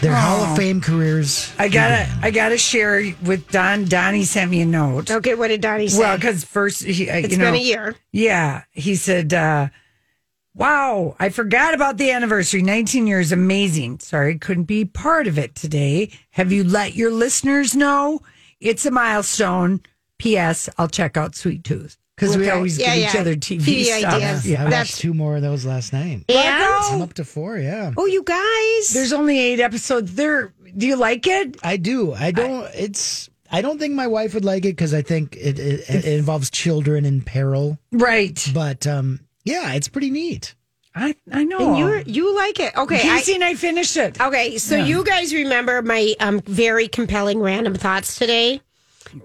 Their Hall of Fame careers. I gotta, I gotta share with Don. Donnie sent me a note. Okay, what did Donnie say? Well, because first, he, uh, it's you know, been a year. Yeah, he said, uh, "Wow, I forgot about the anniversary. 19 years, amazing. Sorry, couldn't be part of it today. Have you let your listeners know it's a milestone? P.S. I'll check out Sweet Tooth because we always Yeah, give each other TV, TV stuff. ideas. Yeah, I That's- watched two more of those last night. And I'm up to four. Yeah, oh, you guys, There's only eight episodes. There, do you like it? I do. I don't. it's. I don't think my wife would like it because I think it, it, it involves children in peril. Right. But um, yeah, it's pretty neat. I, I know. and you you like it. Okay, I- Casey and I finished it. okay. So you guys remember my um very compelling random thoughts today?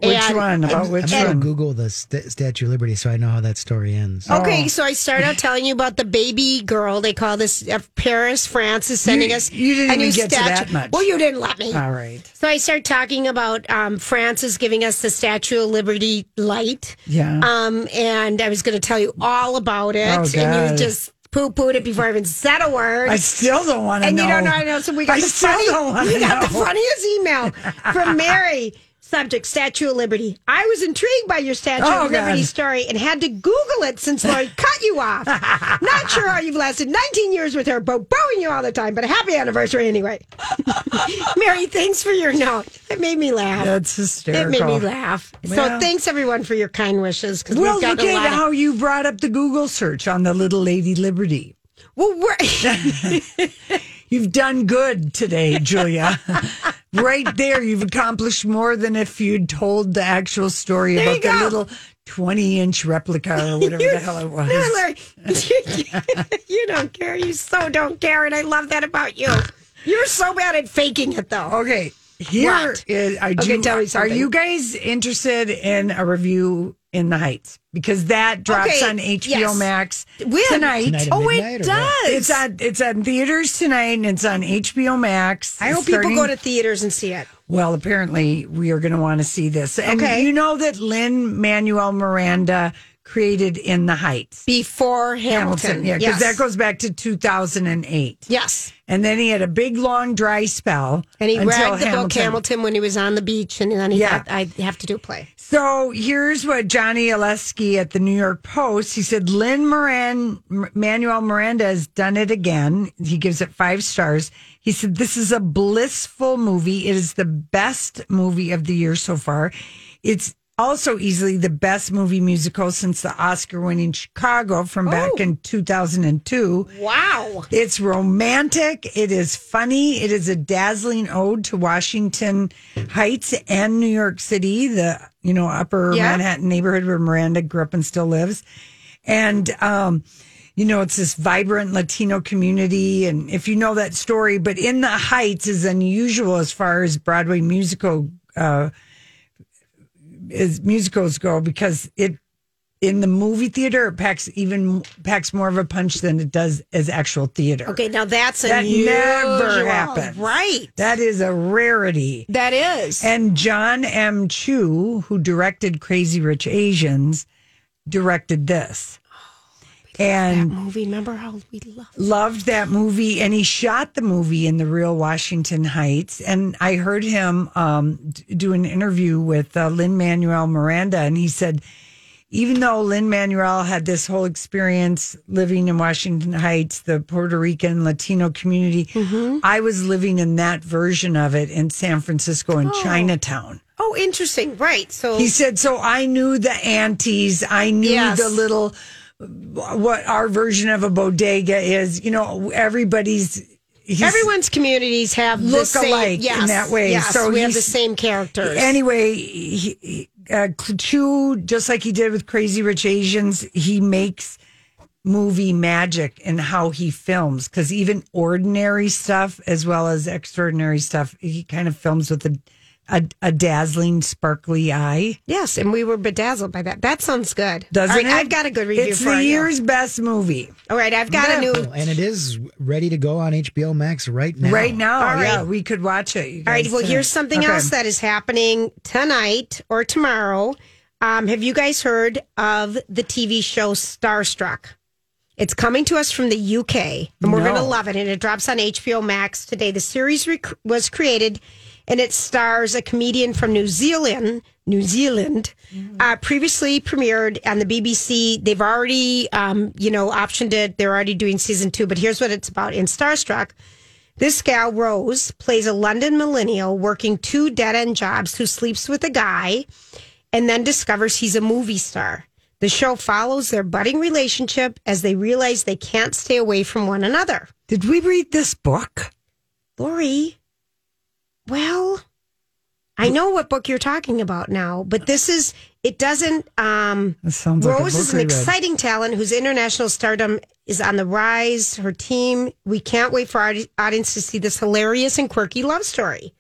Which And- one? About I'm which going to one? Google the st- Statue of Liberty so I know how that story ends. Okay, so I start out telling you about the baby girl. They call this uh, Paris, France is sending You- us. you didn't a even new get to statue. that much. Well, you didn't let me. All right. So I start talking about um, France is giving us the Statue of Liberty light. Yeah. Um, and I was going to tell you all about it, Oh, and you just poo pooed it before I even said a word. I still don't want to and know. you don't know. I know. So we got I the still funny, don't we got the funniest email from Mary. Subject: Statue of Liberty. I was intrigued by your Statue Oh, of Liberty God. story and had to Google it since Lori cut you off. Not sure how you've lasted 19 years with her, but booing you all the time. But a happy anniversary anyway. Mary, thanks for your note. It made me laugh. That's hysterical. It made me laugh. Well- so thanks everyone for your kind wishes. Well, look gotten a lot at of- how you brought up the Google search on the little Lady Liberty. Well, we're, You've done good today, Julia. right there, you've accomplished more than if you'd told the actual story There about the go. little 20 inch replica or whatever the hell it was. No, Larry, you don't care. You so don't care, and I love that about you. You're so bad at faking it, though. Okay, here is. I Okay, do, tell me something. Are you guys interested in a review in the Heights? Because that drops Okay, on HBO yes. Max When? tonight. Tonight Oh, it does. It's on it's on theaters tonight and it's on HBO Max. I hope It's people starting- go to theaters and see it. Well, apparently we are going to want to see this. And Okay. you know that Lin-Manuel Miranda created In the Heights. Before Hamilton. Yeah, because yes. that goes back to 2008. Yes. And then he had a big long dry spell. And he until read the book Hamilton when he was on the beach, and then he Yeah. thought, I have to do a play. So here's what Johnny Oleski at the New York Post he said Lynn Moran Manuel Miranda has done it again. He gives it five stars. He said this is a blissful movie. It is the best movie of the year so far. It's also easily the best movie musical since the Oscar-winning Chicago from back in 2002. Wow. It's romantic. It is funny. It is a dazzling ode to Washington Heights and New York City, the you know upper Yeah. Manhattan neighborhood where Miranda grew up and still lives. And um, you know, it's this vibrant Latino community. And if you know that story, but in the Heights is unusual as far as Broadway musical uh, as musicals go because it in the movie theater it packs even packs more of a punch than it does as actual theater. Okay, now that's That unusual. never happens. Right. That is a rarity. That is. And John M. Chu, who directed Crazy Rich Asians, directed this. And movie, remember how we love loved that movie and he shot the movie in the real Washington Heights and I heard him um, do an interview with uh, Lin-Manuel Miranda and he said even though Lin-Manuel had this whole experience living in Washington Heights, the Puerto Rican Latino community, Mm-hmm. I was living in that version of it in San Francisco in Chinatown. Oh, interesting. Right. So He said, so I knew the aunties. I knew Yes. the little, what our version of a bodega is. You know, everybody's. he's- everyone's communities have Look same, alike in that way. Yes, So we have the same characters. Anyway, he, uh, Chu, just like he did with Crazy Rich Asians, he makes movie magic in how he films because even ordinary stuff as well as extraordinary stuff, he kind of films with a, a, a dazzling, sparkly eye. yes, and we were bedazzled by that. That sounds good. Doesn't All right, it? I've got a good review It's for the you. year's best movie All right, I've got a new. Oh, and it is ready to go on HBO Max right now. right now. All right. Yeah, we could watch it. All right. Well, here's something Okay. else that is happening tonight or tomorrow. Um, have you guys heard of the TV show Starstruck? It's coming to us from the UK, and we're No. going to love it. And it drops on HBO Max today. The series rec- was created, and it stars a comedian from New Zealand. New Zealand, uh, previously premiered on the BBC. They've already, um, you know, optioned it. They're already doing season two. But here's what it's about in Starstruck. This gal, Rose, plays a London millennial working two dead end jobs who sleeps with a guy and then discovers he's a movie star. The show follows their budding relationship as they realize they can't stay away from one another. Did we read this book? Lori, well, I know what book you're talking about now, but this is, it doesn't, um, That sounds Rose book is an exciting talent whose international stardom is on the rise. Her team, we can't wait for our audience to see this hilarious and quirky love story.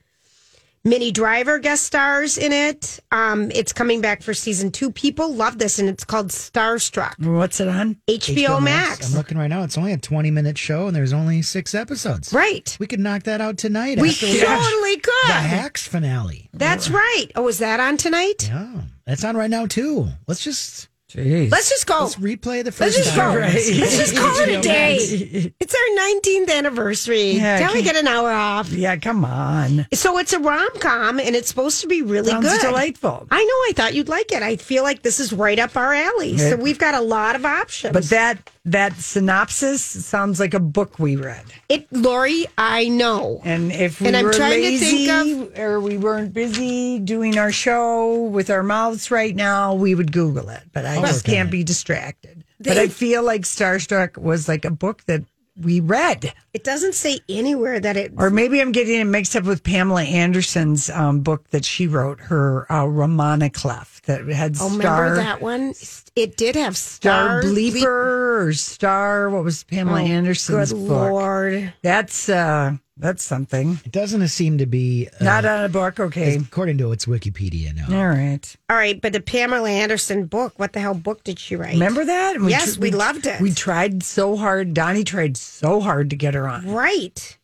Minnie Driver guest stars in it. Um, it's coming back for season two. People love this, and it's called Starstruck. What's it on? HBO, Max. I'm looking right now. It's only a 20 minute show, and there's only six episodes. Right. We could knock that out tonight. We totally could. the could. Hacks finale. That's right. Oh, is that on tonight? Yeah, that's on right now too. Let's just Jeez. Let's just go. let's replay the first. Let's just go. hour. Let's just call it a day. It's our 19th anniversary. Yeah, Can't we get an hour off? yeah, come on. So it's a rom com, and it's supposed to be really Sounds good. delightful. I know. I thought you'd like it. I feel like this is right up our alley. So we've got a lot of options. But that that synopsis sounds like a book we read. it, Lori, I know. And if we And I'm were trying to lazy think or we weren't busy doing our show with our mouths right now, we would Google it. But I oh, just work can't be distracted. but I feel like Starstruck was like a book that we read. It doesn't say anywhere that it. Or maybe I'm getting it mixed up with Pamela Anderson's um, book that she wrote, her uh, roman à clef, that had Oh, Star, remember that one? It did have Star Star Bleeper or Star, what was Pamela Oh, Anderson's Good book? Lord. That's uh, that's something. It doesn't seem to be uh, Not on a book, okay. according to its Wikipedia. No, All right. All right, but the Pamela Anderson book, what the hell book did she write? Remember that? And Yes, we loved it. We tried so hard. Donnie tried so hard to get her on, Right.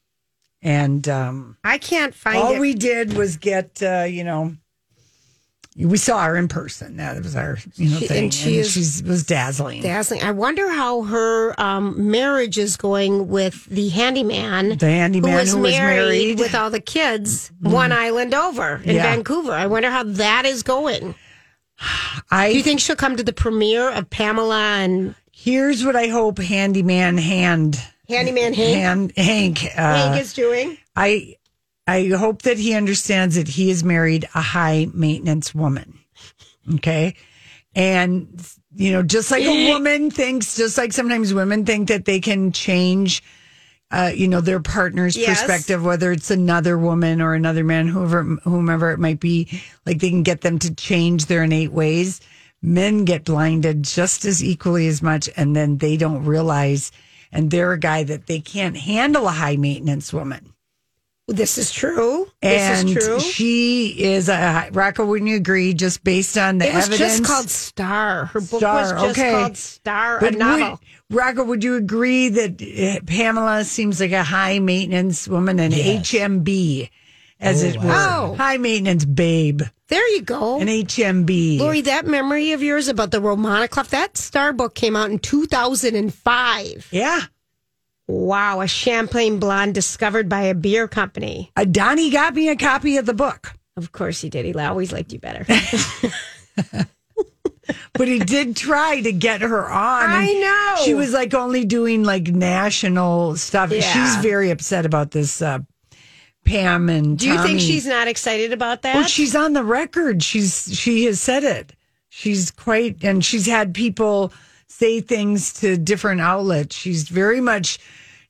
and um, I can't find it. all it. we did was get uh, you know. We saw her in person. That was our, you know, She- thing, and she is- she's was dazzling. dazzling. I wonder how her um, marriage is going with the handyman. The handyman who was, who was married, married. Mm-hmm. with all the kids, one island over in Yeah. Vancouver. I wonder how that is going. I Do you think she'll come to the premiere of Pamela and here's what I hope handyman hand Handyman Hank, hand Hank. Uh, Hank is doing? I I hope that he understands that he has married a high maintenance woman. Okay. And you know, just like a woman thinks, just like sometimes women think that they can change uh, you know, their partner's Yes. perspective, whether it's another woman or another man, whoever whomever it might be, like they can get them to change their innate ways. Men get blinded just as equally as much, and then they don't realize, and they're a guy that they can't handle a high maintenance woman. This is true. And this is true. she is a Rocco. Wouldn't you agree? Just based on the it was evidence, just called Star. Her book Star, was just okay. called Star, a But novel. Would, Rocco, would you agree that uh, Pamela seems like a high maintenance woman, an Yes. HMB, as it were, wow. high maintenance babe, there you go. an HMB? Lori, that memory of yours about the roman à clef, that Star book came out in 2005. yeah, Wow, a champagne blonde discovered by a beer company. uh, Donnie got me a copy of the book. Of course he did. He always liked you better. but he did try to get her on. I know. She was like only doing like national stuff. Yeah. She's very upset about this. Uh, Pam and Do you Tommy. think she's not excited about that? Well, she's on the record. She's she has said it. She's quite, and she's had people say things to different outlets. She's very much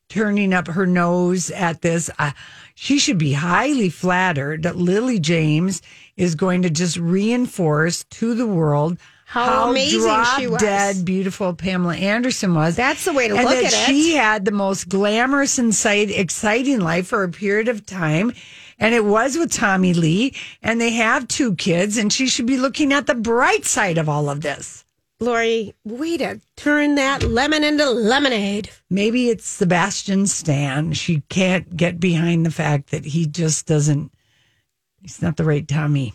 turning up her nose at this. Uh, she should be highly flattered that Lily James is going to just reinforce to the world How amazing drop she was. dead beautiful Pamela Anderson was. That's the way to and look that at it. She had the most glamorous and exciting life for a period of time. And it was with Tommy Lee, and they have two kids, and she should be looking at the bright side of all of this. Lori, way to turn that lemon into lemonade. Maybe it's Sebastian Stan. She can't get behind the fact that he just doesn't, he's not the right Tommy.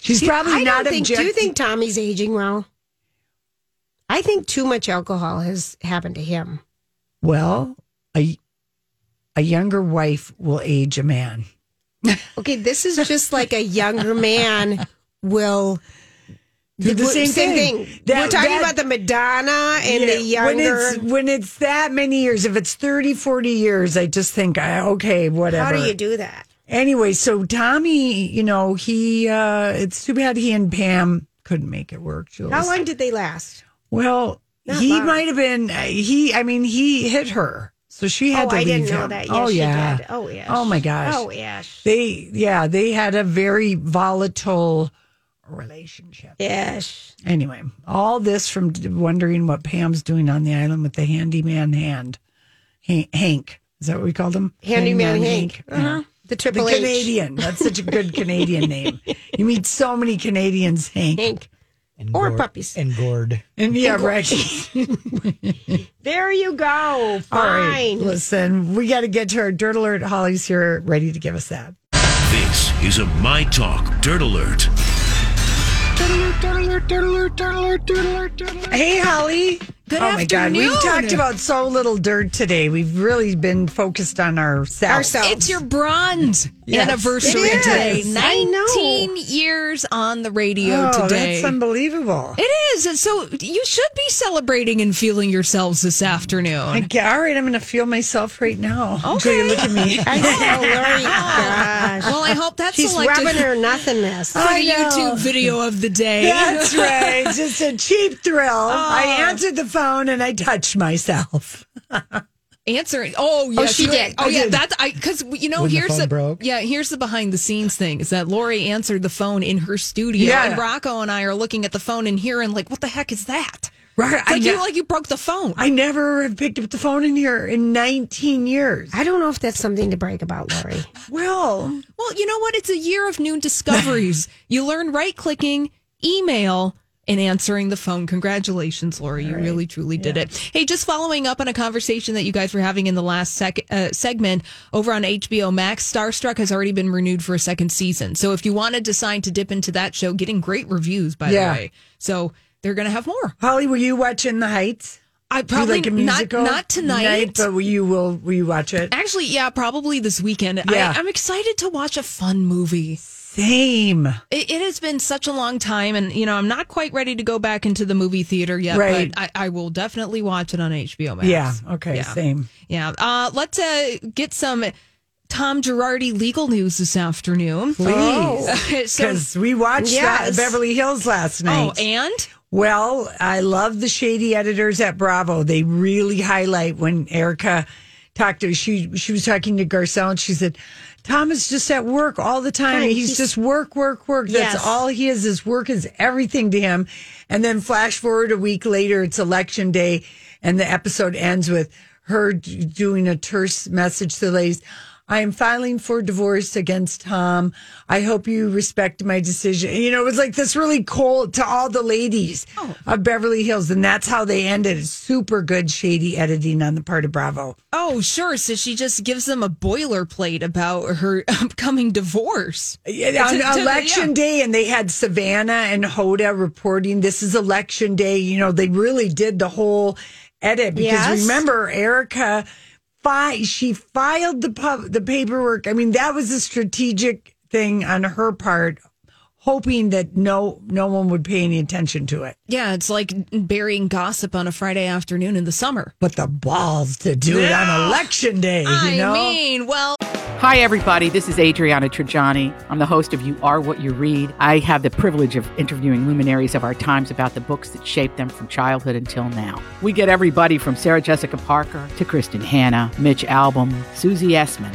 She's See, probably I not don't think. Do you think Tommy's aging well? I think too much alcohol has happened to him. Well, a, a younger wife will age a man. Okay, this is just like a younger man will Do the same thing. thing. That- We're talking that- about the Madonna and the Yeah, when younger. it's when it's that many years if it's 30 40 years i just think I- okay whatever How do you do that? anyway so tommy you know he uh it's too bad he and pam couldn't make it work Jules. How long did they last? well Not he might have been uh, he i mean he hit her so she had oh, to I leave didn't know him. that. Yes, oh she yeah did. Oh yeah. oh my gosh Oh yeah. they yeah they had a very volatile relationship Yes. Anyway, all this from wondering what Pam's doing on the island with the handyman hand. Hank. Is that what we called him? Handyman Hangman Hank. Yeah. Uh-huh. The The Triple H. Canadian. That's such a good Canadian name. You meet so many Canadians, Hank. Hank. And Or gourd- puppies. And gourd. And yeah, right. There you go. All right. Fine. Listen, we got to get to our dirt alert. Holly's here, ready to give us that. This is a My Talk Dirt Alert. Hey, Holly. Good oh my God, we've talked about so little dirt today. We've really been focused on ourselves. Ourselves. It's your bronze Yes, anniversary it is. today. 19 years on the radio Oh, today. that's unbelievable. it is. And so you should be celebrating and feeling yourselves this afternoon. Okay, all right, I'm going to feel myself right now. Okay, you look at me. I know, Lori. Gosh. Well, I hope that's She's selected rubbing her nothingness. for I the. YouTube video of the day. That's right. Just a cheap thrill. I Oh. answered the phone and I touched myself. answering. Oh, yes, oh, she did. Oh, I yeah. did. That's I because you know When here's phone the broke? yeah here's the behind the scenes thing is that Lori answered the phone in her studio Yeah. and Rocco and I are looking at the phone in here and hearing like what the heck is that? Right. It's like ne- you like you broke the phone. I never have picked up the phone in here in 19 years. I don't know if that's something to brag about, Lori. Well, Well, you know what? It's a year of new discoveries. you learn right clicking, email, and answering the phone. Congratulations, Lori. You really, truly did it. Hey, just following up on a conversation that you guys were having in the last sec- uh, segment over on HBO Max, Starstruck has already been renewed for a second season. So if you want to decide to dip into that show, getting great reviews, by Yeah. the way. So they're going to have more. Holly, were you watching The Heights? I probably like not, not tonight. Night, but you will will you watch it? Actually, yeah, probably this weekend. Yeah. I, I'm excited to watch a fun movie. Same. It, it has been such a long time, and you know I'm not quite ready to go back into the movie theater yet. Right. But I, I will definitely watch it on HBO Max. Yeah. Okay. Yeah. Same. Yeah. Uh, let's uh, get some Tom Girardi legal news this afternoon. Please. so, Because we watched Yes. Beverly Hills last night. oh, and Well, I love the shady editors at Bravo. They really highlight when Erika talked to she she was talking to Garcelle and she said, Tom is just at work all the time. Right, he's, he's- just work, work, work. That's Yes. all he is. His work is everything to him. And then flash forward a week later, it's election day, and the episode ends with her doing a terse message to the ladies. I am filing for divorce against Tom. I hope you respect my decision. You know, it was like this really cold to all the ladies oh. of Beverly Hills, and that's how they ended. Super good, shady editing on the part of Bravo. oh, sure. So she just gives them a boilerplate about her upcoming divorce. Yeah, on To- to- election yeah. day, and they had Savannah and Hoda reporting this is election day. You know, they really did the whole edit because Yes. remember, Erika, fi- she filed the the paperwork. I mean, that was a strategic thing on her part. Hoping that no no one would pay any attention to it. Yeah, it's like burying gossip on a Friday afternoon in the summer. But the balls to do it on election day, you I know? mean, well, Hi, everybody. This is Adriana Trigiani. I'm the host of You Are What You Read. I have the privilege of interviewing luminaries of our times about the books that shaped them from childhood until now. We get everybody from Sarah Jessica Parker to Kristin Hannah, Mitch Albom, Susie Essman,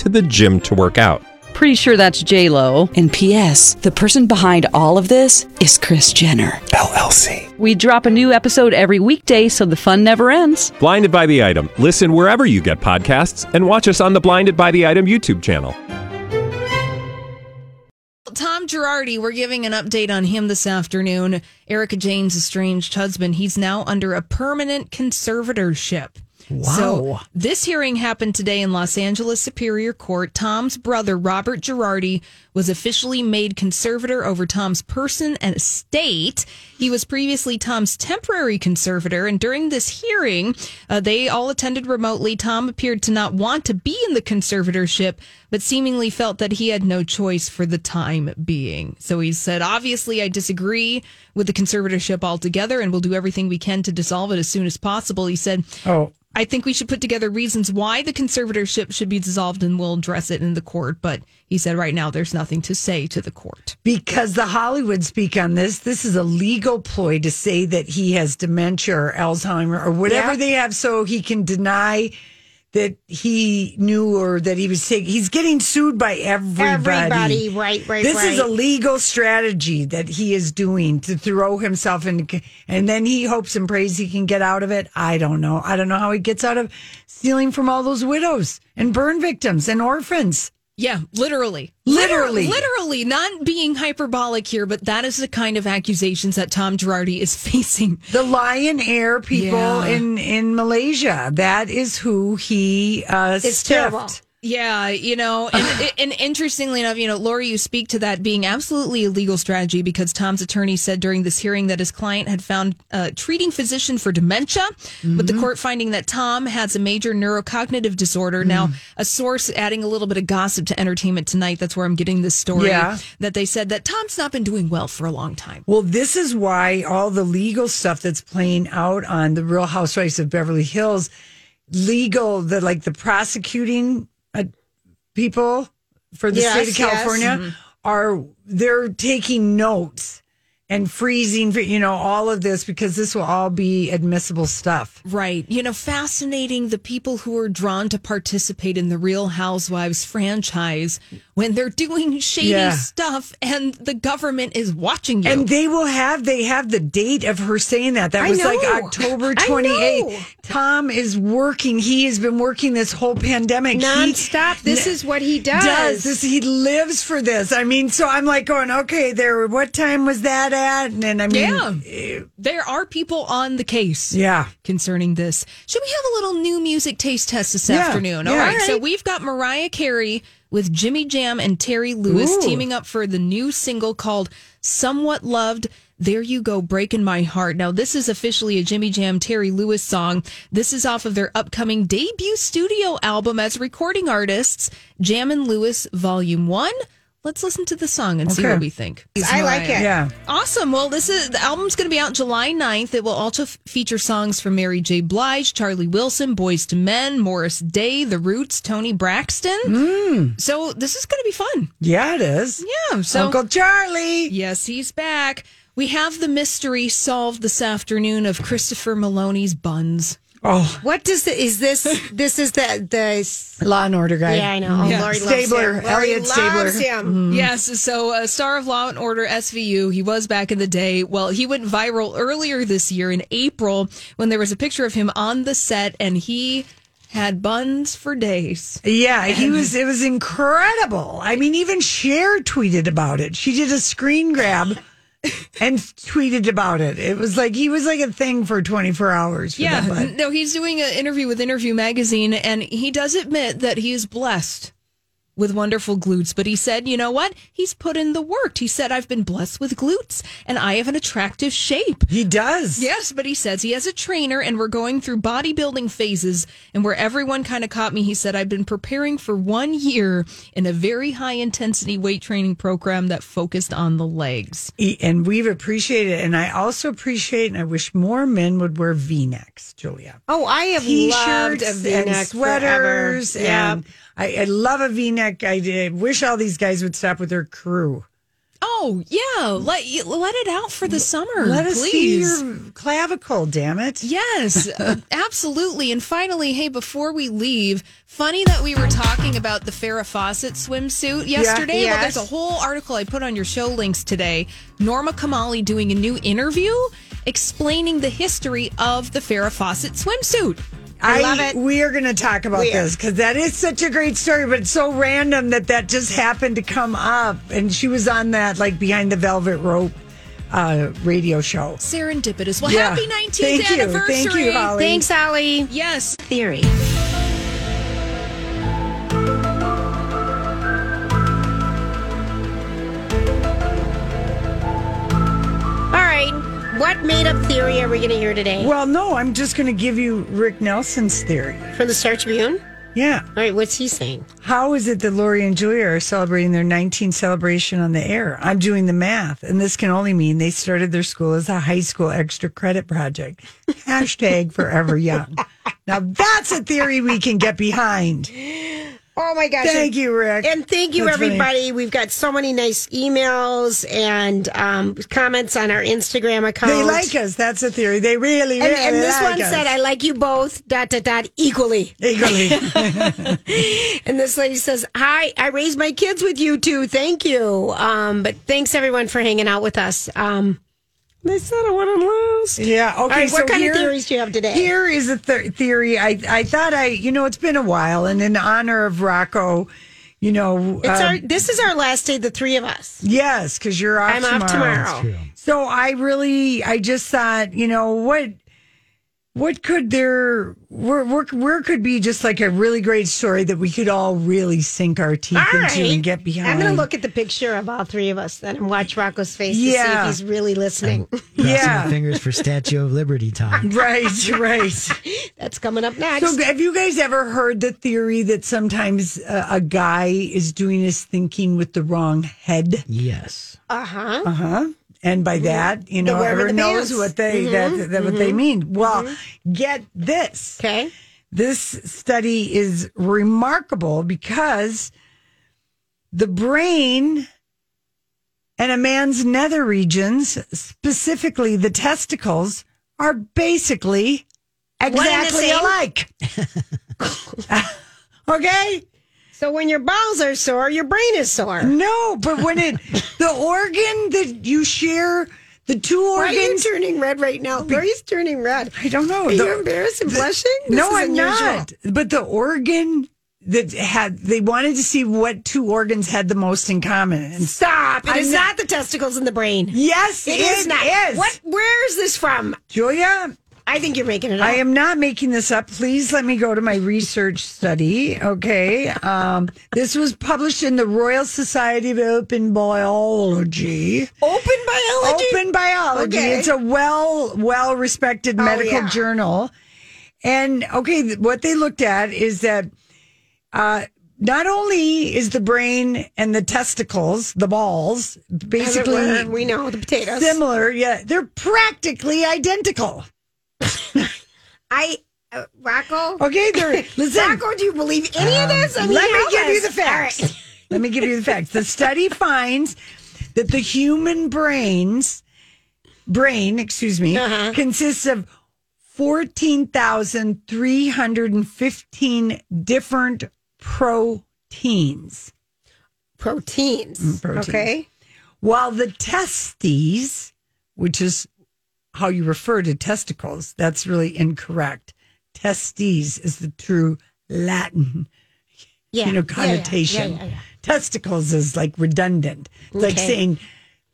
to the gym to work out. Pretty sure that's J Lo. And P.S. The person behind all of this is Kris Jenner LLC. We drop a new episode every weekday, so the fun never ends. Blinded by the item. Listen wherever you get podcasts, and watch us on the Blinded by the Item YouTube channel. Tom Girardi, we're giving an update on him this afternoon. Erika Jayne's estranged husband, he's now under a permanent conservatorship. Wow. So this hearing happened today in Los Angeles Superior Court. Tom's brother, Robert Girardi, was officially made conservator over Tom's person and estate. He was previously Tom's temporary conservator. And during this hearing, uh, they all attended remotely. Tom appeared to not want to be in the conservatorship, but seemingly felt that he had no choice for the time being. So he said, obviously, I disagree with the conservatorship altogether and we'll do everything we can to dissolve it as soon as possible. He said, Oh, I think we should put together reasons why the conservatorship should be dissolved and we'll address it in the court. But he said right now there's nothing to say to the court. because the Hollywood speak on this, this is a legal ploy to say that he has dementia or Alzheimer or whatever Yeah. they have, so he can deny that he knew or that he was taking. He's getting sued by everybody. Everybody, right, right, This is a legal strategy that he is doing to throw himself in, and then he hopes and prays he can get out of it. I don't know. I don't know how he gets out of stealing from all those widows and burn victims and orphans. Yeah, literally. Literally. Literally, not being hyperbolic here, but that is the kind of accusations that Tom Girardi is facing. the Lion Air people Yeah. in in Malaysia. That is who he uh, It's stiffed. terrible. Yeah, you know, and, and interestingly enough, you know, Lori, you speak to that being absolutely a legal strategy because Tom's attorney said during this hearing that his client had found a treating physician for dementia, with the mm-hmm. court finding that Tom has a major neurocognitive disorder. Now, mm. a source adding a little bit of gossip to entertainment tonight, that's where I'm getting this story, Yeah. that they said that Tom's not been doing well for a long time. Well, this is why all the legal stuff that's playing out on the Real Housewives of Beverly Hills, legal, the like the prosecuting uh, people for the Yes, state of yes. California are they're taking notes and freezing, you know, all of this because this will all be admissible stuff. Right. You know, fascinating the people who are drawn to participate in the Real Housewives franchise when they're doing shady Yeah. stuff and the government is watching you. And they will have they have the date of her saying that. That I was like. October I twenty know. eighth. Tom is working. He has been working this whole pandemic He Nonstop. This is what he does. Does this? He lives for this. I mean, so I'm like going, okay, there. What time was that at? And then I mean, yeah. There are people on the case. yeah. Concerning this, should we have a little new music taste test this Yeah, afternoon? All yeah. right, All so we've got Mariah Carey with Jimmy Jam and Terry Lewis Ooh. teaming up for the new single called Somewhat Loved. There you go, breaking my heart. Now, this is officially a Jimmy Jam Terry Lewis song. This is off of their upcoming debut studio album as recording artists, Jam and Lewis Volume 1. Let's listen to the song and see what we think. I like it. Yeah. Awesome. Well, this is the album's going to be out July 9th. It will also f- feature songs from Mary J. Blige, Charlie Wilson, Boyz II Men, Morris Day, The Roots, Toni Braxton. Mm. So this is going to be fun. Yeah, it is. Yeah. So Uncle Charlie. yes, he's back. We have the mystery solved this afternoon of Christopher Meloni's buns. Oh, What does the, is this? This is the the. Law and Order guy. Yeah, I know. Oh, Yeah. Lori Stabler, loves him. Elliot Stabler. loves him. Yes, so uh, star of Law and Order SVU, he was back in the day. Well, he went viral earlier this year in April when there was a picture of him on the set and he had buns for days. Yeah, he was. It was incredible. I mean, even Cher tweeted about it. She did a screen grab and tweeted about it. It was like he was like a thing for 24 hours. For Yeah, no, he's doing an interview with Interview Magazine, and he does admit that he is blessed with wonderful glutes. But he said, you know what? He's put in the work. He said, I've been blessed with glutes, and I have an attractive shape. He does. Yes, but he says he has a trainer, and we're going through bodybuilding phases, and where everyone kind of caught me, he said, I've been preparing for one year in a very high intensity weight training program that focused on the legs. And we've appreciated it. And I also appreciate, and I wish more men would wear V-necks, Julia. Oh, I have loved a T-shirts V-neck and sweaters, forever. Yeah. and I, I love a V-neck. I, I wish all these guys would stop with their crew. Oh yeah, let let it out for the summer. Let us see your clavicle, damn it. Yes, uh, absolutely. And finally, hey, before we leave, funny that we were talking about the Farrah Fawcett swimsuit yesterday. Well, Yes. there's a whole article I put on your show links today. Norma Kamali doing a new interview explaining the history of the Farrah Fawcett swimsuit. I love it. We are going to talk about We this because that is such a great story, but it's so random that that just happened to come up. And she was on that, like, behind the velvet rope uh, radio show. Serendipitous. Well, Yeah. happy 19th Thank you. anniversary. Thank you, Holly. Thanks, Allie. Yes. Theory. What made up theory are we going to hear today? Well, no, I'm just going to give you Rick Nelson's theory. From the Star Tribune? Yeah. All right. What's he saying? How is it that Lori and Julia are celebrating their 19th celebration on the air? I'm doing the math, and this can only mean they started their school as a high school extra credit project. Hashtag forever young. Now that's a theory we can get behind. Oh my gosh. Thank you, Rick. And thank you, That's funny. everybody. We've got so many nice emails and um, comments on our Instagram account. They like us. That's a theory. They really, really And, and this like one us. said, I like you both, dot, dot, dot, equally. Equally. And this lady says, Hi, I raised my kids with you too. Thank you. Um, but thanks everyone for hanging out with us. Um, they said I wouldn't lose. Yeah. Okay. All right, so what kind here- of theories do you have today? Here is a th- theory. I I thought I you know it's been a while, and in honor of Rocco, you know, It's um, our, this is our last day, the three of us. yes, because you're off I'm tomorrow. off tomorrow. So I really, I just thought, you know, what, what could there, where, where, where could be just like a really great story that we could all really sink our teeth All into right. and get behind? I'm going to look at the picture of all three of us then and watch Rocco's face to see if he's really listening. Crossing my Yeah. fingers for Statue of Liberty time. Right, right. That's coming up next. So, have you guys ever heard the theory that sometimes uh, a guy is doing his thinking with the wrong head? Yes. uh huh. Uh huh. And by that, you know, everyone knows what they that, that what they mean. Well, get this. Okay. This study is remarkable because the brain and a man's nether regions, specifically the testicles, are basically exactly alike. okay? So when your balls are sore, your brain is sore. No, but when it, the organ that you share, the two organs. Why are you turning red right now? Lori's turning red. I don't know. Are The- you embarrassed and blushing? This no, is I'm unusual. not. But the organ that had, they wanted to see what two organs had the most in common. And Stop! It I'm is not- not the testicles in the brain. yes, it is not. is. What? Where is this from? Julia, I think you're making it up. I am not making this up. Please let me go to my research study. Okay. Um, this was published in the Royal Society of Open Biology. Open biology. Open Biology. Okay. It's a well, well respected medical yeah. journal. And okay, what they looked at is that uh, not only is the brain and the testicles, the balls, basically were, we know the potatoes. similar, yeah, they're practically identical. I uh, Rocco. Okay, they're listen. Rocco, do you believe any of this? I mean, Let me give you the facts. Let me give you the facts. The study finds that the human brains brain, excuse me, Uh-huh. consists of 14,315 different proteins. Proteins. proteins. Okay. While the testes, which is how you refer to testicles, that's really incorrect. testes is the true Latin, Yeah. you know, connotation. yeah, yeah. Testicles is like redundant. It's like saying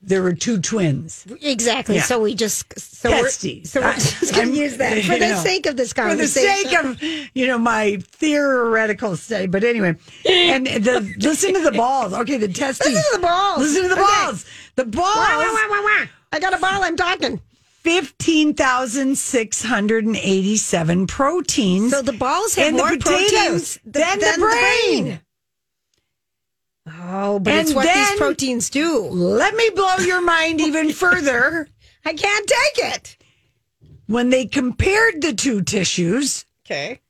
there were two twins. Exactly. So we just so Testes. we're, so we're I- just going to use that for the know, sake of this conversation. For the sake of, you know, my theoretical study. But anyway, and the listen to the balls. Okay, the testes. Listen to the balls. Listen to the Okay. balls. The balls. Wah, wah, wah. I got a ball. I'm talking. 15,687 proteins. So the balls have the more potatoes proteins than, than the brain. Oh, but And it's what then- these proteins do. Let me blow your mind even further. I can't take it. When they compared the two tissues, Okay.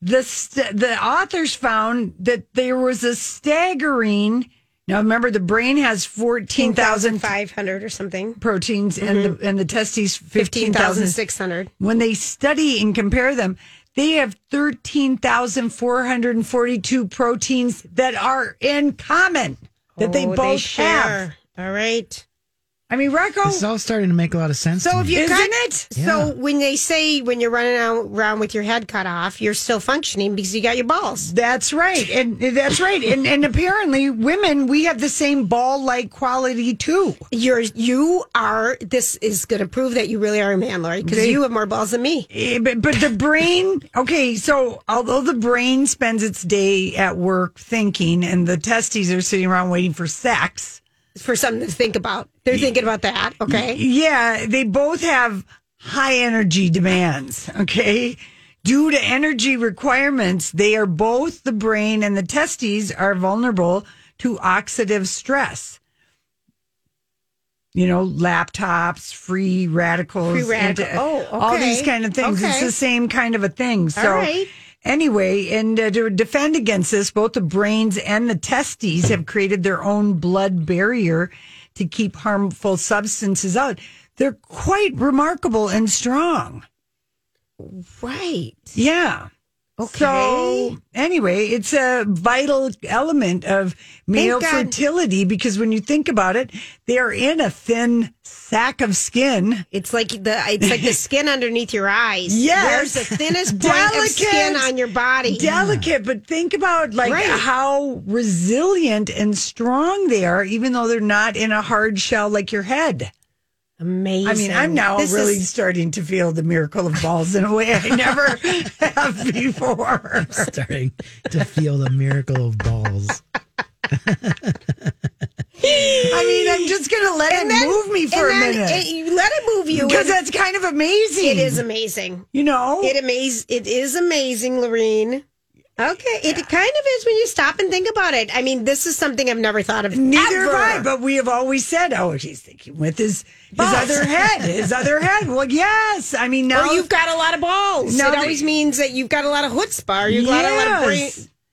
the st- the authors found that there was a staggering. Now remember, the brain has fourteen thousand five hundred or something. proteins, and the mm-hmm. and the testes 15,600. When they study and compare them, they have 13,442 proteins that are in common that they Oh, both share. have. All right. I mean, Rocco, This is all starting to make a lot of sense. So to if me. you Isn't cut it? so Yeah. when they say when you're running out, around with your head cut off, you're still functioning because you got your balls. that's right. And that's right. And, and apparently, women, we have the same ball like quality too. You're you are. This is going to prove that you really are a man, Lori, because you have more balls than me. Eh, But, but the brain, okay, so although the brain spends its day at work thinking and the testes are sitting around waiting for sex, For something to think about. They're thinking about that. Okay. Yeah, they both have high energy demands. Okay. Due to energy requirements, they are both the brain and the testes are vulnerable to oxidative stress. You know, laptops, free radicals, Free radical- anti- oh, all okay. these kind of things. It's Okay. the same kind of a thing. So, right. Anyway, and uh, to defend against this, both the brains and the testes have created their own blood barrier to keep harmful substances out. They're quite remarkable and strong. Right. Yeah. Okay. So anyway, it's a vital element of male fertility because when you think about it, they are in a thin sack of skin. It's like the it's like the skin underneath your eyes. Yes. Where's the thinnest point of skin on your body? Delicate, but think about like Right. how resilient and strong they are, even though they're not in a hard shell like your head. Amazing. I mean, I'm now This really is- starting to feel the miracle of balls in a way I never have before. starting to feel the miracle of balls. I mean, I'm just going to let And it then- move me for a minute. it- you let it move you because that's kind of amazing. It is amazing. You know? It amaze. It is amazing, Lorene. Okay, it kind of is when you stop and think about it. I mean, this is something I've never thought of. Neither ever. have I, but we have always said, "Oh, he's thinking with his his other head, his other head." Well, yes. I mean, now or you've got a lot of balls. Now it they- always means that you've got a lot of chutzpah. Or you've got a lot of brain.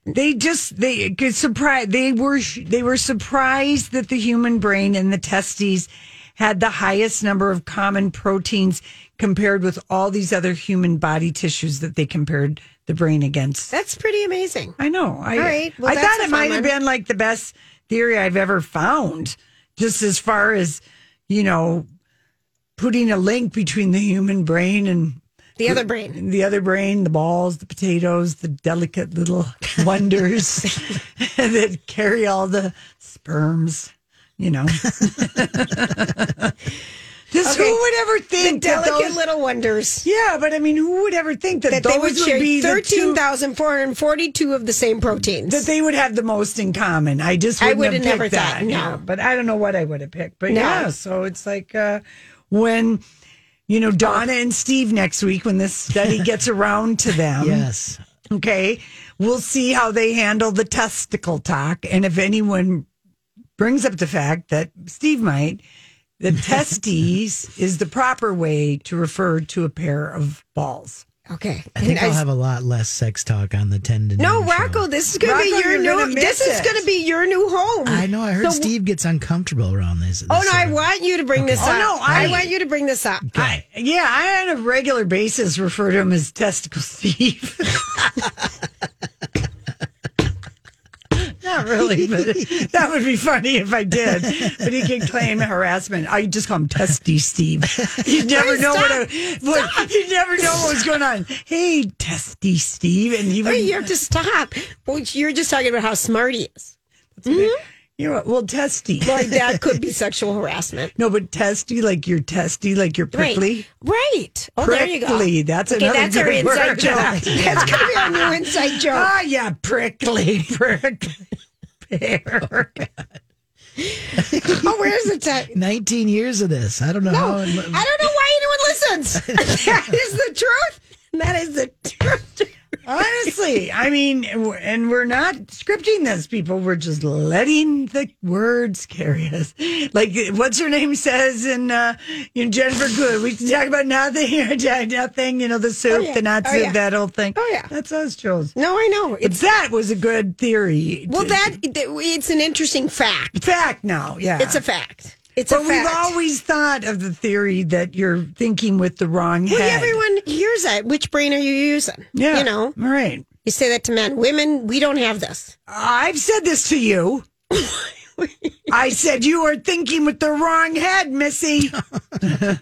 They just they could surprise they were they were surprised that the human brain and the testes had the highest number of common proteins compared with all these other human body tissues that they compared the brain against. That's pretty amazing. I know. I, All right. Well, I thought it might have been like the best theory I've ever found, just as far as, you know, putting a link between the human brain and The other brain. the other brain, the balls, the potatoes, the delicate little wonders that carry all the sperms, you know. Just Okay. who would ever think that delicate those- little wonders. Yeah, but I mean, who would ever think that, That they would share be the two- thirteen thousand four hundred forty-two of the same proteins. that they would have the most in common. I just I wouldn't would have have never thought, no. Yeah, but I don't know what I would have picked. But No. yeah, so it's like uh, when you know Donna and Steve next week when this study gets around to them. Yes. Okay, we'll see how they handle the testicle talk, and if anyone brings up the fact that Steve might. The testes is the proper way to refer to a pair of balls. okay. I think And I'll I- have a lot less sex talk on the 10 to no, noon show. Rocco, this is going to be your new. This is going to be your new home. I know. I heard So- Steve gets uncomfortable around this. Oh no! I of- want you to bring this Okay. up. Oh, no, I- I want you to bring this up. I, yeah, I on a regular basis refer to him as testicle Steve. Not really, but that would be funny if I did. But he can claim harassment. I just call him Testy Steve. You never know what, stop. a, what you never know what was going on. Hey, Testy Steve, and he would. Wait, you have to stop. Well, you're just talking about how smart he is. You know, well, Testy. Like that could be sexual harassment. No, but testy, like you're testy, like you're prickly. Right. Right. Oh, there you go. Prickly. That's okay, another that's our good inside word. joke. That's to be our new inside joke. Ah, yeah, prickly, prickly. Pear. Oh, oh, where's the tech? 19 years of this. I don't know No. I don't know why anyone listens. that is the truth. That is the truth. Honestly, I mean, and we're not scripting this, people. We're just letting the words carry us. Like, what's her name says in, uh, in Jennifer Good? We can talk about nothing, nothing, you know, the soup, Oh, yeah. the not Oh, soup, yeah. that whole thing. Oh, yeah. That's us, Jules. No, I know. But It's that was a good theory. well, that it's an interesting fact. fact now, yeah. It's a fact. It's But a we've fact. always thought of the theory that you're thinking with the wrong well, head. everyone hears that. Which brain are you using? yeah. You know, All right. you say that to men. Women, we don't have this. I've said this to you. I said you are thinking with the wrong head, Missy.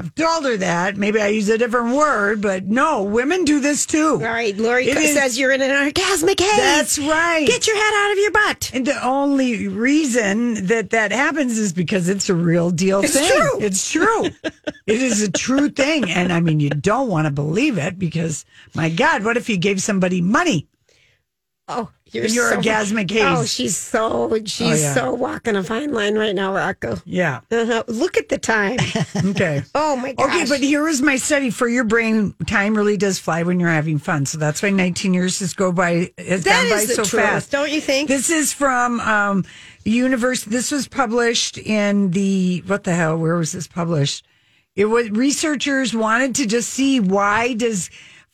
I've told her that. Maybe I use a different word, but no, women do this too. All right, Lori It is- says you're in an orgasmic haze. That's right. Get your head out of your butt. And the only reason that that happens is because it's a real deal It's thing. true. It's true. it is a true thing. And I mean, you don't want to believe it because, my God, what if you gave somebody money? Oh, you're In your so, orgasmic haze. Oh, she's so she's Oh, yeah. so walking a fine line right now, Rocco. Yeah. Uh-huh. Look at the time. Okay. Oh my gosh. Okay, but here is my study for your brain. Time really does fly when you're having fun. So that's why 19 years has go by has That gone by the so truth, fast. don't you think? This is from um, Universe. This was published in the what the hell? Where was this published? It was researchers wanted to just see why does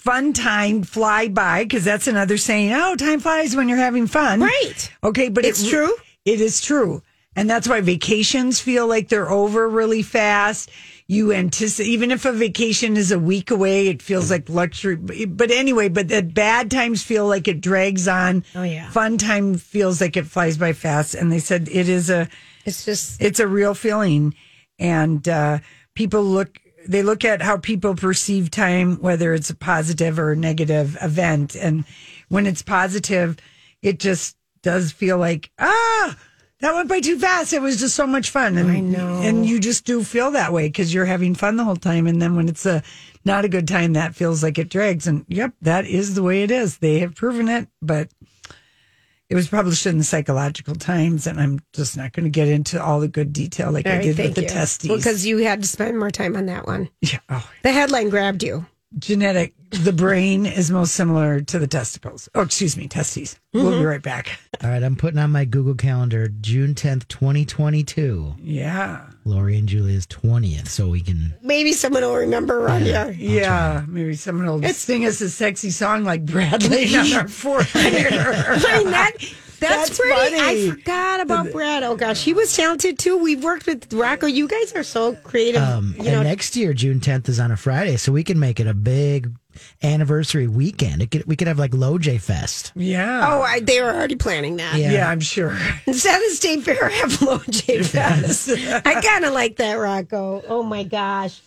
fun time fly by because that's another saying. Oh, time flies when you're having fun. Right. Okay, but It's it, true. It is true. And that's why vacations feel like they're over really fast. You anticipate, even if a vacation is a week away, it feels like luxury. But anyway, but that bad times feel like it drags on. Oh, yeah. Fun time feels like it flies by fast. And they said it is a, it's just it's a real feeling. And, uh, people look, they look at how people perceive time, whether it's a positive or a negative event. And when it's positive, it just does feel like, ah, that went by too fast. It was just so much fun. And, I know. And you just do feel that way because you're having fun the whole time. And then when it's a not a good time, that feels like it drags. And yep, that is the way it is. They have proven it, but it was published in the Psychological Times. And I'm just not going to get into all the good detail like All I right, did with the you. testes. because you had to spend more time on that one. yeah, oh, The headline grabbed you. Genetic, the brain is most similar to the testicles. Oh, excuse me, testes. We'll Mm-hmm. be right back. All right, I'm putting on my Google Calendar June 10th, 2022. Yeah. Lori and Julia's 20th, so we can. Maybe someone will remember around here. Yeah, maybe someone will sing us a sexy song like Bradley on our fourth year. I mean, that, that's, That's pretty. funny. I forgot about Brad. Oh gosh, he was talented too. We've worked with Rocco. You guys are so creative. Um, you know, next year, June 10th is on a Friday, so we can make it a big anniversary weekend. It could, we could have like Loj Fest. Yeah. oh, I, they were already planning that. Yeah. yeah. I'm sure. Instead of State Fair, have Low J Fest. I kind of like that, Rocco. Oh my gosh.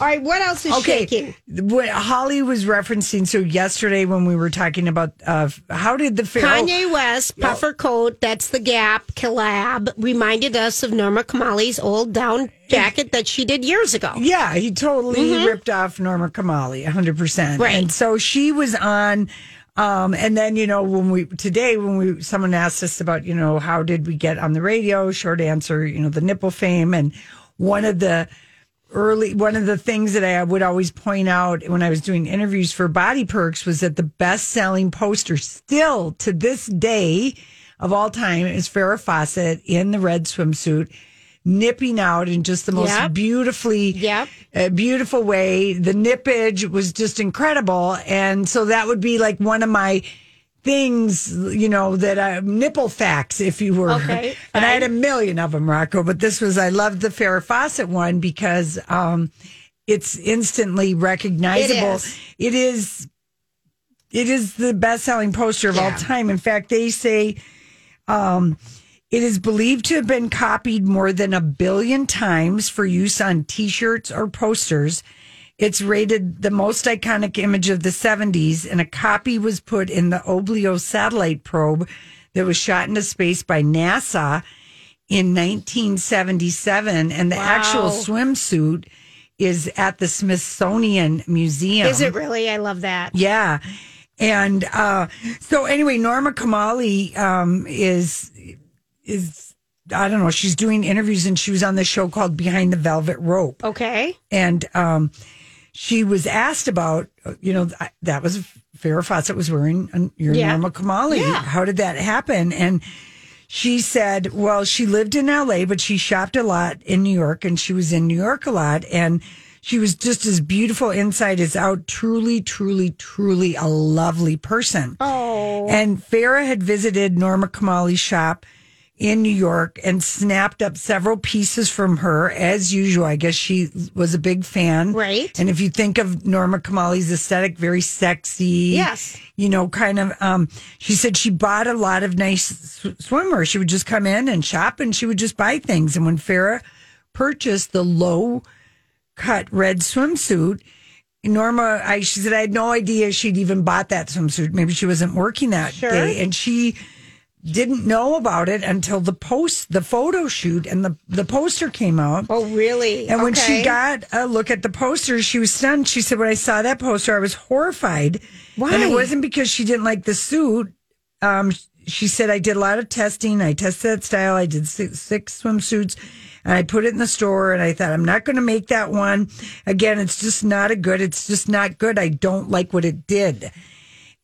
All right, what else is Okay. shaking? What Holly was referencing, so yesterday when we were talking about uh, how did the Pharaoh. Kanye West, puffer coat, that's the Gap collab, reminded us of Norma Kamali's old down jacket that she did years ago. Yeah, he totally ripped off Norma Kamali, 100%. Mm-hmm. Right. And so she was on um and then you know when we today when we someone asked us about, you know, how did we get on the radio? Short answer, you know, the nipple fame and one of the early one of the things that I would always point out when I was doing interviews for Body Perks was that the best selling poster still to this day of all time is Farrah Fawcett in the red swimsuit nipping out in just the most Yep. beautifully Yep. uh, beautiful way. The nippage was just incredible. And so that would be like one of my things, you know, that I, nipple facts, if you were. Okay, And I had a million of them, Rocco, but this was, I loved the Farrah Fawcett one because um, it's instantly recognizable. is. It is. It is the best selling poster of all time. In fact, they say Um, it is believed to have been copied more than a billion times for use on T-shirts or posters. It's rated the most iconic image of the 70s, and a copy was put in the Oblio satellite probe that was shot into space by NASA in 1977. And the actual swimsuit is at the Smithsonian Museum. Is it really? I love that. Yeah. And uh, so anyway, Norma Kamali um, is is I don't know. She's doing interviews, and she was on the show called Behind the Velvet Rope. Okay. And um, she was asked about, you know, that was Farrah Fawcett was wearing an- your Yeah. Norma Kamali. Yeah. How did that happen? And she said, well, she lived in LA, but she shopped a lot in New York and she was in New York a lot. And she was just as beautiful inside as out. Truly, truly, truly a lovely person. Oh. And Farrah had visited Norma Kamali's shop in New York and snapped up several pieces from her as usual. I guess she was a big fan. Right. And if you think of Norma Kamali's aesthetic, very sexy. Yes. You know, kind of, um, she said she bought a lot of nice sw- swimwear. She would just come in and shop and she would just buy things. And when Farrah purchased the low cut red swimsuit, Norma, I she said I had no idea she'd even bought that swimsuit. Maybe she wasn't working that Sure. day, and she didn't know about it until the post, the photo shoot, and the the poster came out. Oh, really? And when she got a look at the poster, she was stunned. She said, "When I saw that poster, I was horrified." Why? And it wasn't because she didn't like the suit. Um, she said, "I did a lot of testing. I tested that style. I did six, six swimsuits, and I put it in the store. And I thought, I'm not going to make that one again. It's just not a good. It's just not good. I don't like what it did."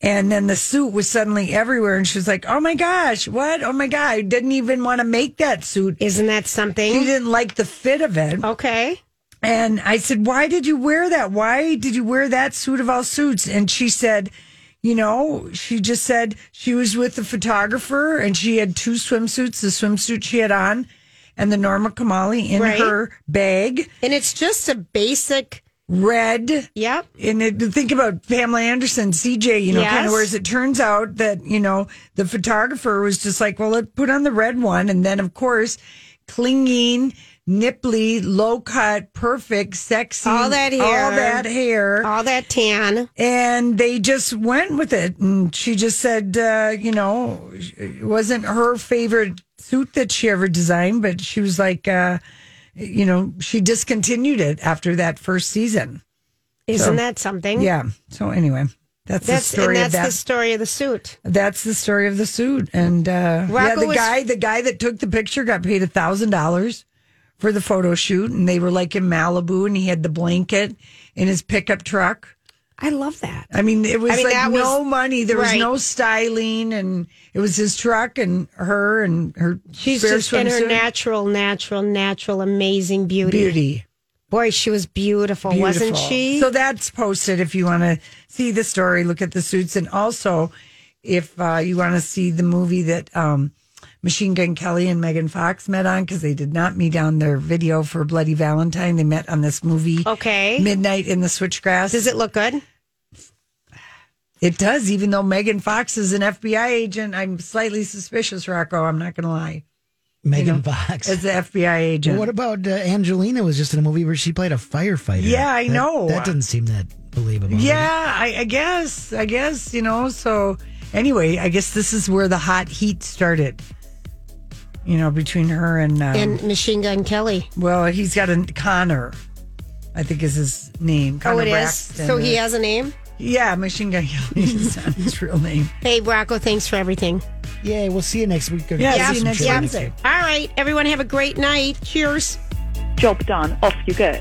And then the suit was suddenly everywhere, and she was like, "Oh my gosh, what? Oh my god! I didn't even want to make that suit. Isn't that something? She didn't like the fit of it." Okay. And I said, Why did you wear that? Why did you wear that suit of all suits? And she said, You know, she just said she was with the photographer and she had two swimsuits, the swimsuit she had on and the Norma Kamali in Right. her bag, And it's just a basic. Red. Yep. And it, think about Pamela Anderson, CJ, you know, kind of whereas it turns out that, you know, the photographer was just like, well, let's put on the red one. And then, of course, clinging, nipply, low cut, perfect, sexy. All that hair. All that hair. All that tan. And they just went with it. And she just said, uh, you know, it wasn't her favorite suit that she ever designed, but she was like, uh, you know, she discontinued it after that first season. Isn't So- that something? Yeah. So anyway, that's, That's the story that's that. the story of the suit. that's the story of the suit. And uh, yeah, the was- guy, the guy that took the picture got paid a thousand dollars for the photo shoot, and they were like in Malibu, and he had the blanket in his pickup truck. I love that. I mean, it was I mean, like no was- money. There was no styling, and it was his truck and her and her. She's just in her natural, natural, natural, amazing beauty. beauty. Boy, she was beautiful, wasn't she? So that's posted if you want to see the story, look at the suits, and also if uh, you want to see the movie that um, Machine Gun Kelly and Megan Fox met on because they did not meet on their video for Bloody Valentine. They met on this movie, okay. Midnight in the Switchgrass. Does it look good? It does, even though Megan Fox is an FBI agent. I'm slightly suspicious, Rocco. I'm not going to lie. Megan Fox. As the FBI agent. What about uh, Angelina? Was just in a movie where she played a firefighter. Yeah, I That- know. That doesn't seem that believable. Yeah, I, I guess. I guess, you know, so anyway, I guess this is where the hot heat started. You know, between her and, um, and Machine Gun Kelly. well, he's got a Connor, I think is his name. Oh, Connor it is. Braxton. So he has a name. Yeah, Machine Gun Kelly is not his real name. Hey, Rocco, thanks for everything. Yeah, we'll see you next week. Yeah, Yeah, see you next yeah. Wednesday. All right, everyone, have a great night. Cheers. Job done. Off you go.